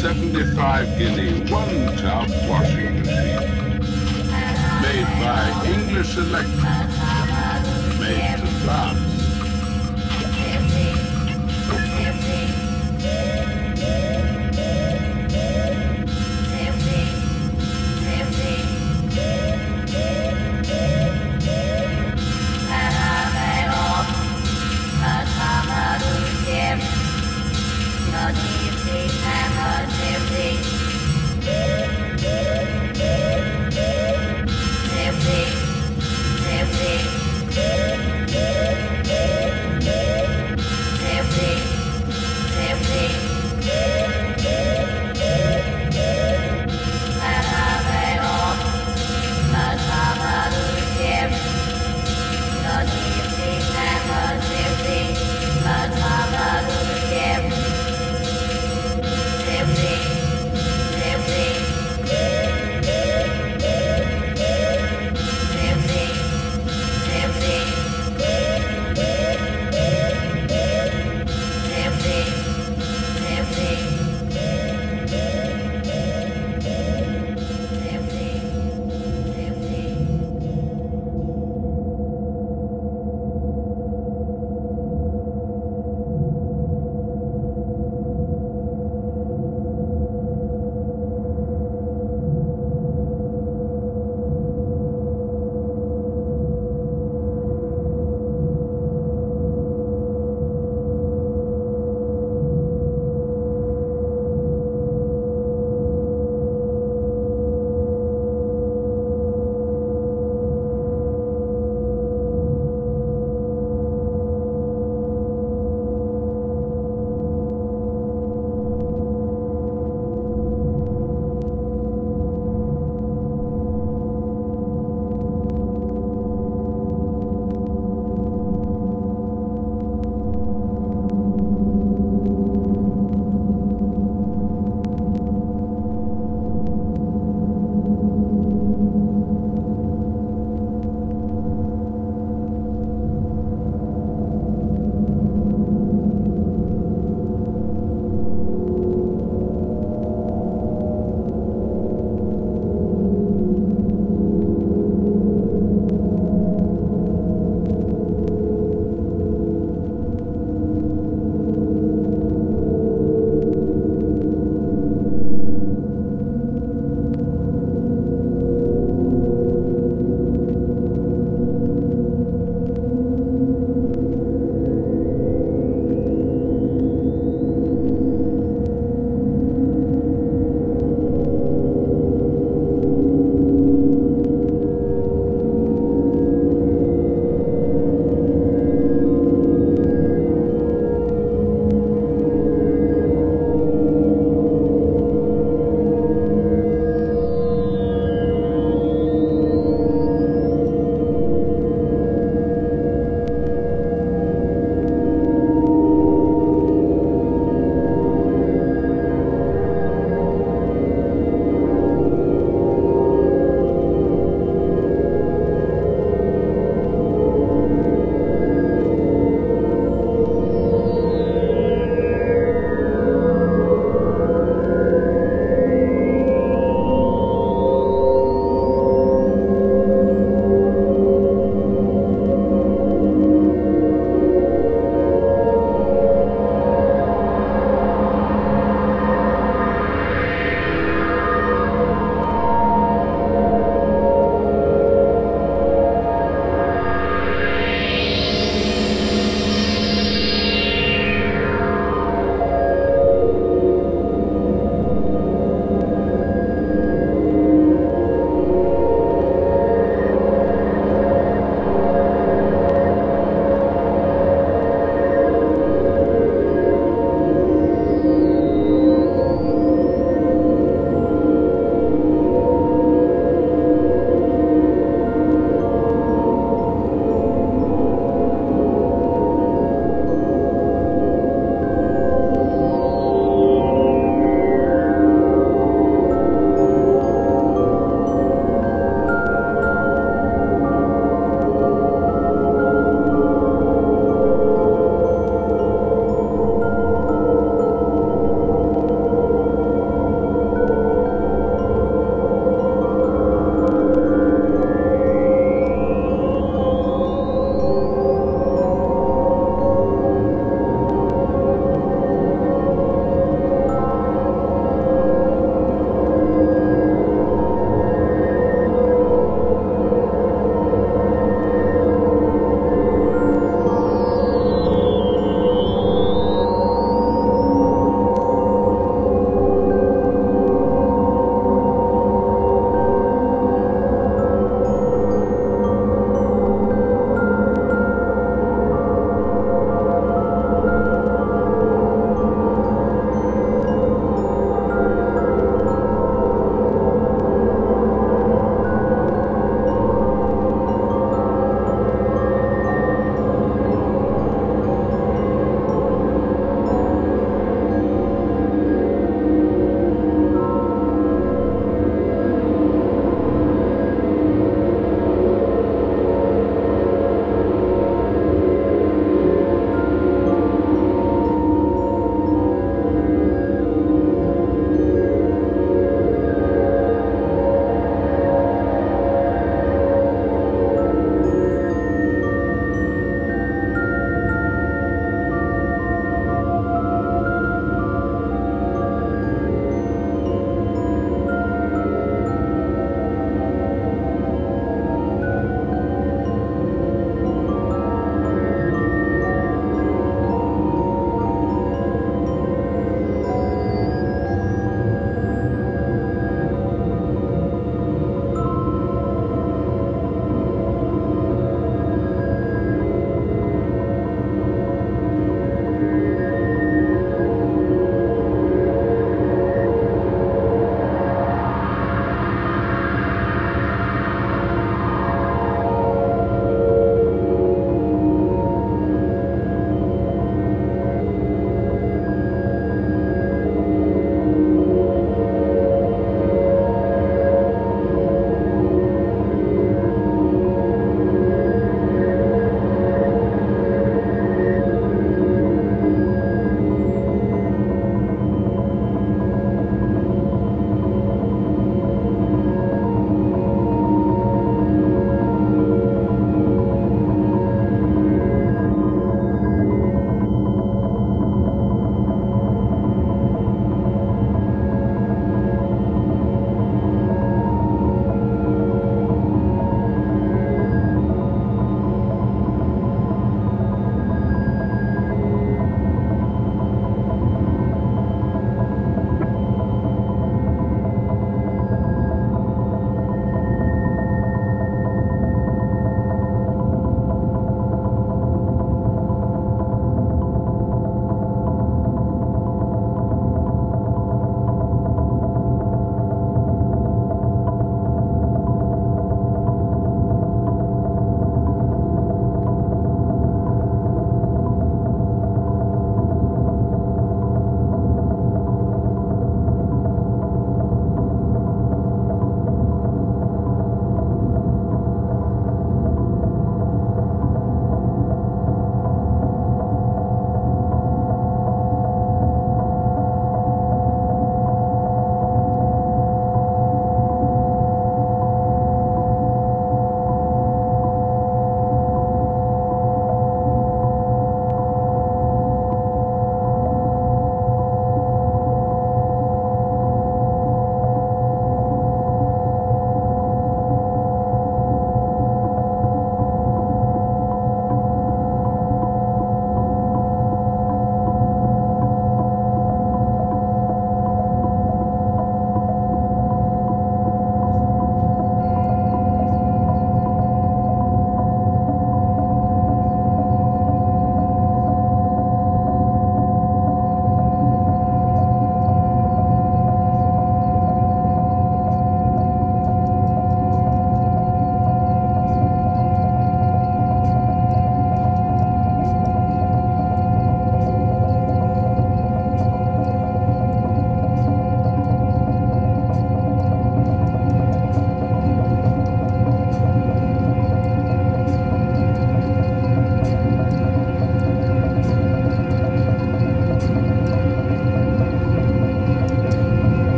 Safety. Safety.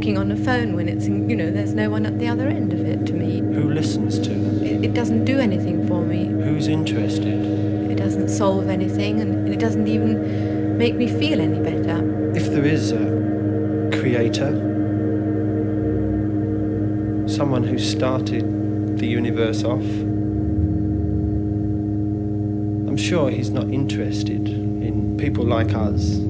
Talking on a phone when it's, you know, there's no one at the other end of it to me. Who listens to? It, it doesn't do anything for me. Who's interested? It doesn't solve anything and it doesn't even make me feel any better. If there is a creator, someone who started the universe off, I'm sure he's not interested in people like us.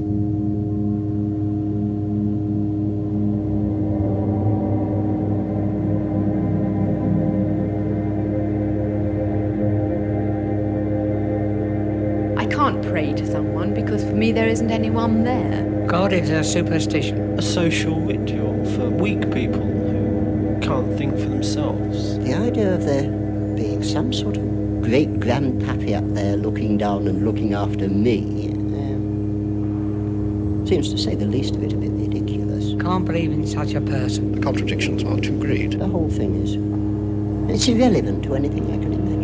Isn't there. God is a superstition. A social ritual for weak people who can't think for themselves. The idea of there being some sort of great grandpappy up there looking down and looking after me um, seems to say the least of it a bit ridiculous. Can't believe in such a person. The contradictions are too great. The whole thing is it's irrelevant to anything I can imagine.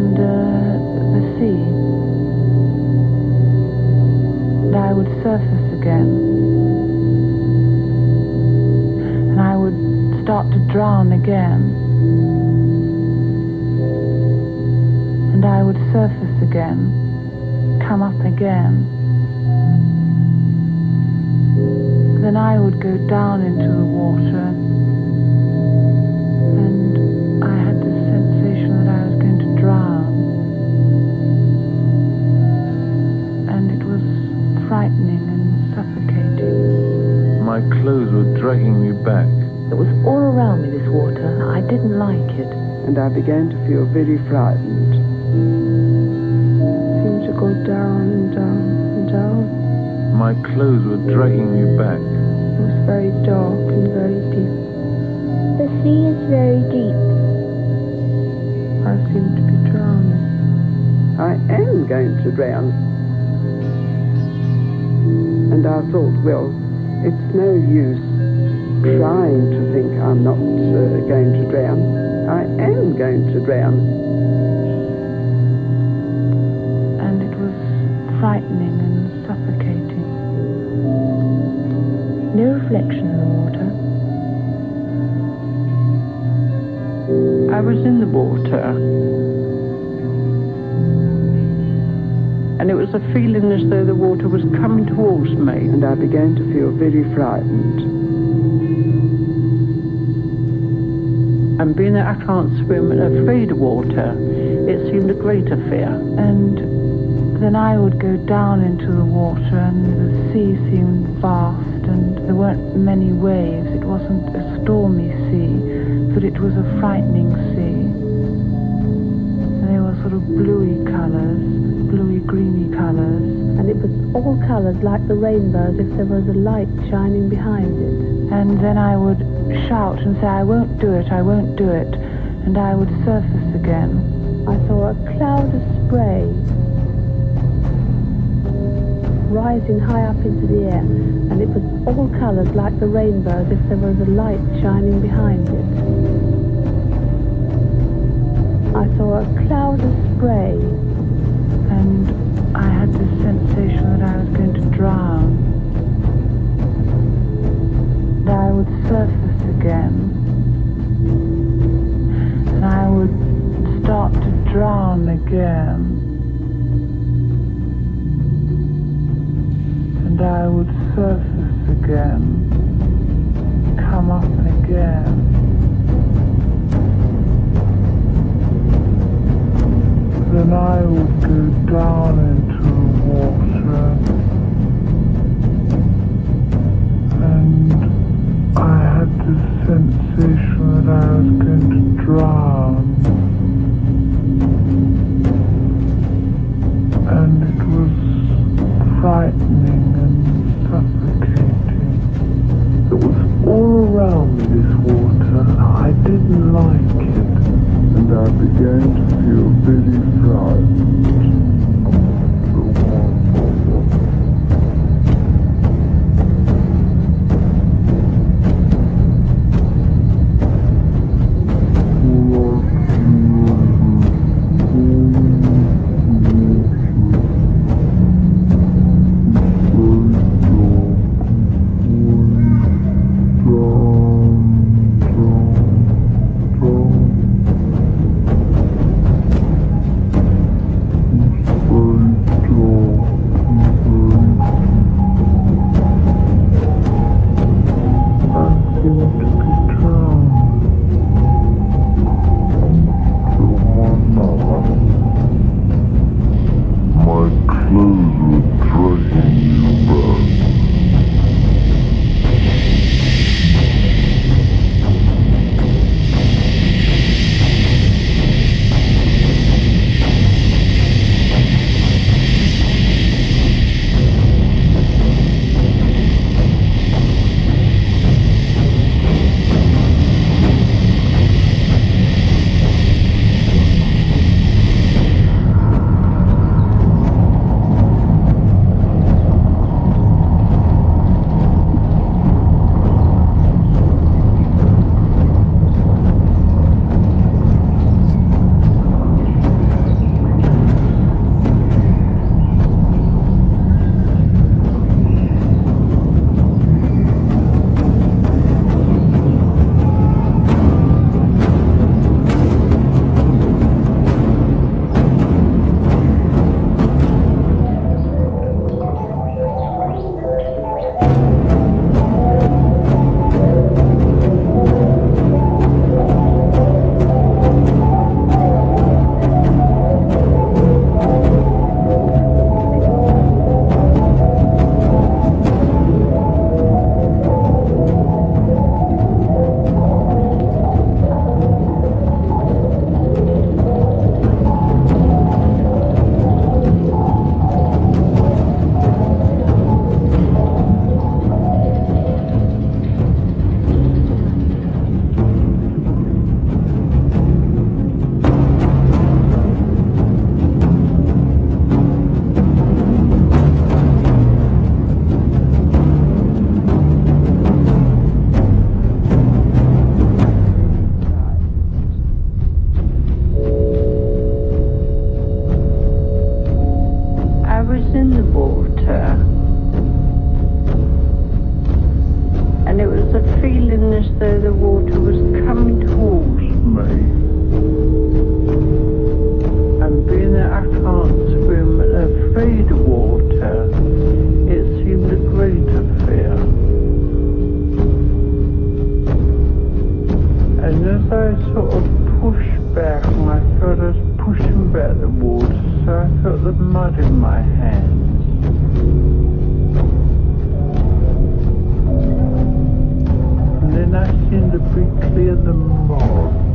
under the sea. And I would surface again. And I would start to drown again. And I would surface again, come up again. Then I would go down into the water My clothes were dragging me back. It was all around me, this water. I didn't like it. And I began to feel very frightened. seemed to go down and down and down. My clothes were dragging me back. It was very dark and very deep. The sea is very deep. I seem to be drowning. I am going to drown. And I thought, well, it's no use trying to think I'm not uh, going to drown. I am going to drown. And it was frightening and suffocating. No reflection in the water. I was in the water. And it was a feeling as though the water was coming towards me. And I began to feel very frightened. And being that I can't swim and afraid of water, it seemed a greater fear. And then I would go down into the water and the sea seemed vast and there weren't many waves. It wasn't a stormy sea, but it was a frightening sea. And they were sort of bluey colours, bluey greeny colours. And it was all colours like the rainbow, as if there was a light shining behind it. And then I would shout and say, I won't do it, I won't do it. And I would surface again. I saw a cloud of spray rising high up into the air, and it was all colours like the rainbow, as if there was a light shining behind it. I saw a cloud of spray, surface again, and I would start to drown again. and I would surface again, come up again. Then I would go down into the water sensation that I was going to drown. And it was frightening and suffocating. It was all around me, this water. I didn't like it. And I began to feel very frightened. Feeling as though the water was coming towards me. And being that I can't swim and afraid of water, it seemed a greater fear. And as I sort of pushed back, I felt I was pushing back the water, so I felt the mud in my hands. Then I seemed to be clear the